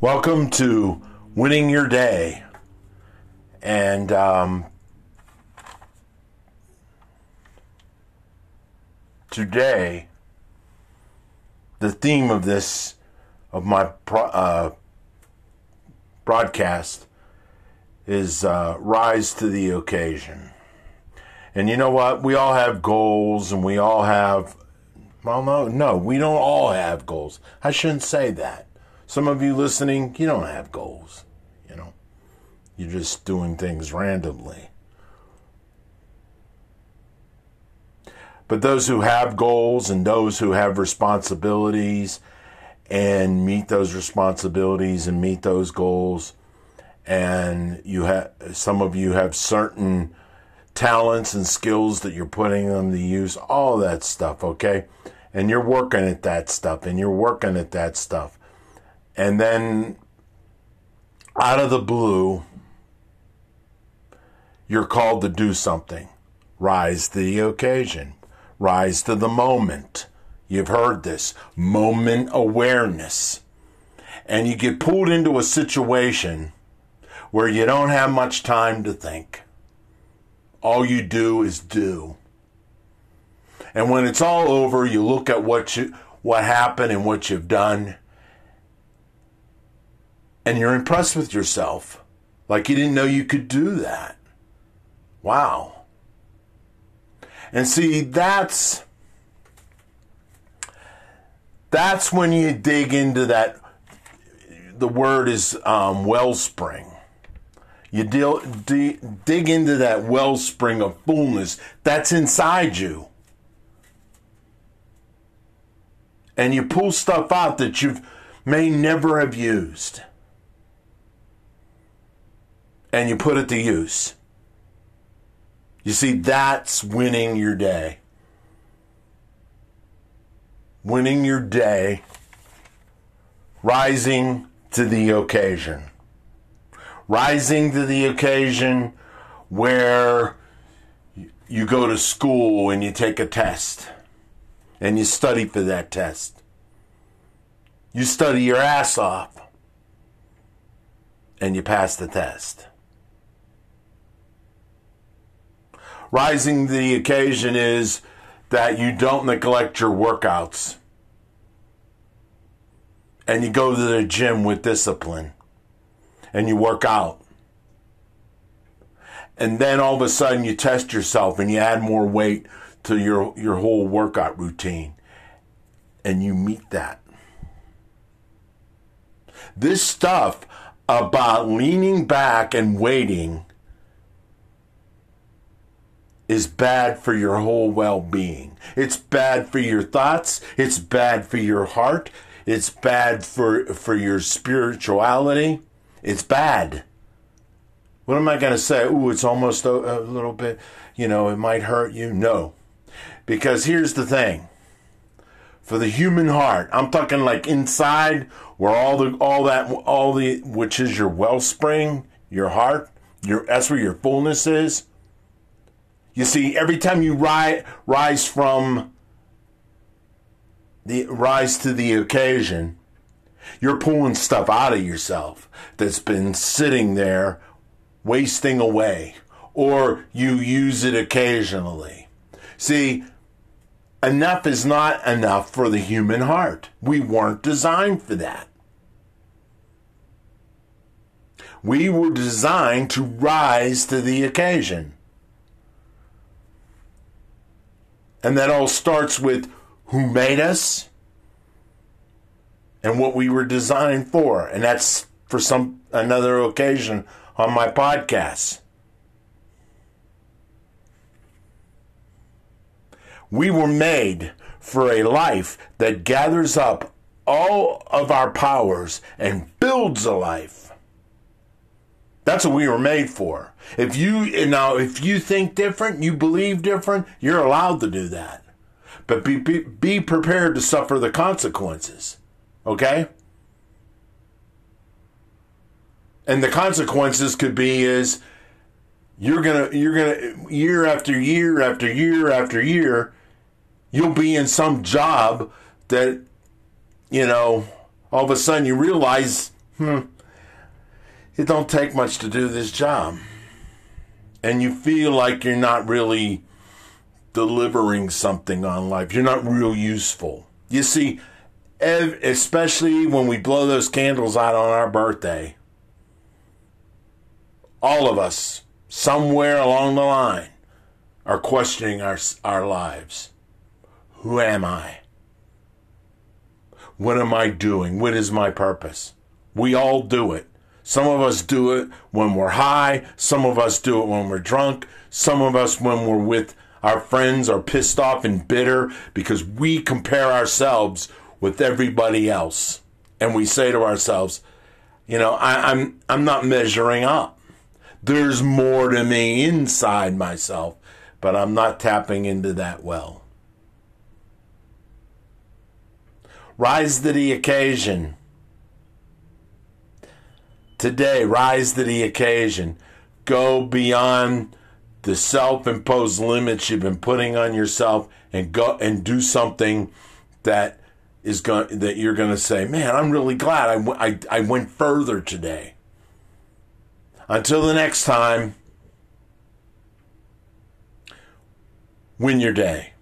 Welcome to Winning Your Day. And um, today, the theme of this, of my pro- uh, broadcast, is uh, Rise to the Occasion. And you know what? We all have goals and we all have, well, no, no, we don't all have goals. I shouldn't say that. Some of you listening, you don't have goals. You know, you're just doing things randomly. But those who have goals and those who have responsibilities and meet those responsibilities and meet those goals, and you have some of you have certain talents and skills that you're putting them to use, all that stuff, okay? And you're working at that stuff and you're working at that stuff. And then out of the blue, you're called to do something. Rise to the occasion, rise to the moment. You've heard this moment awareness. And you get pulled into a situation where you don't have much time to think. All you do is do. And when it's all over, you look at what you what happened and what you've done and you're impressed with yourself. Like you didn't know you could do that. Wow. And see, that's that's when you dig into that. The word is um, wellspring. You deal, dig into that wellspring of fullness that's inside you. And you pull stuff out that you may never have used and you put it to use. You see, that's winning your day. Winning your day, rising to the occasion. Rising to the occasion where you go to school and you take a test and you study for that test. You study your ass off and you pass the test. Rising to the occasion is that you don't neglect your workouts and you go to the gym with discipline and you work out. And then all of a sudden you test yourself and you add more weight to your, your whole workout routine and you meet that. This stuff about leaning back and waiting is bad for your whole well being. It's bad for your thoughts. It's bad for your heart. It's bad for, for your spirituality. It's bad. What am I going to say? Ooh, it's almost a, a little bit, you know, it might hurt you. No. Because here's the thing for the human heart, I'm talking like inside where all the, all that, all the, which is your wellspring, your heart, your, that's where your fullness is you see, every time you rise, rise from the rise to the occasion, you're pulling stuff out of yourself that's been sitting there wasting away, or you use it occasionally. See, enough is not enough for the human heart. We weren't designed for that. We were designed to rise to the occasion. And that all starts with who made us and what we were designed for. And that's for some another occasion on my podcast. We were made for a life that gathers up all of our powers and builds a life. That's what we were made for. If you now, if you think different, you believe different, you're allowed to do that. But be, be, be prepared to suffer the consequences. Okay? And the consequences could be is you're gonna you're gonna year after year after year after year, you'll be in some job that, you know, all of a sudden you realize hmm, it don't take much to do this job. And you feel like you're not really delivering something on life. You're not real useful. You see, especially when we blow those candles out on our birthday, all of us, somewhere along the line, are questioning our, our lives. Who am I? What am I doing? What is my purpose? We all do it. Some of us do it when we're high. Some of us do it when we're drunk. Some of us when we're with our friends are pissed off and bitter because we compare ourselves with everybody else. And we say to ourselves, you know, I, I'm I'm not measuring up. There's more to me inside myself, but I'm not tapping into that well. Rise to the occasion. Today, rise to the occasion. Go beyond the self-imposed limits you've been putting on yourself and go and do something that is going that you're going to say, "Man, I'm really glad I, w- I, I went further today." Until the next time, win your day.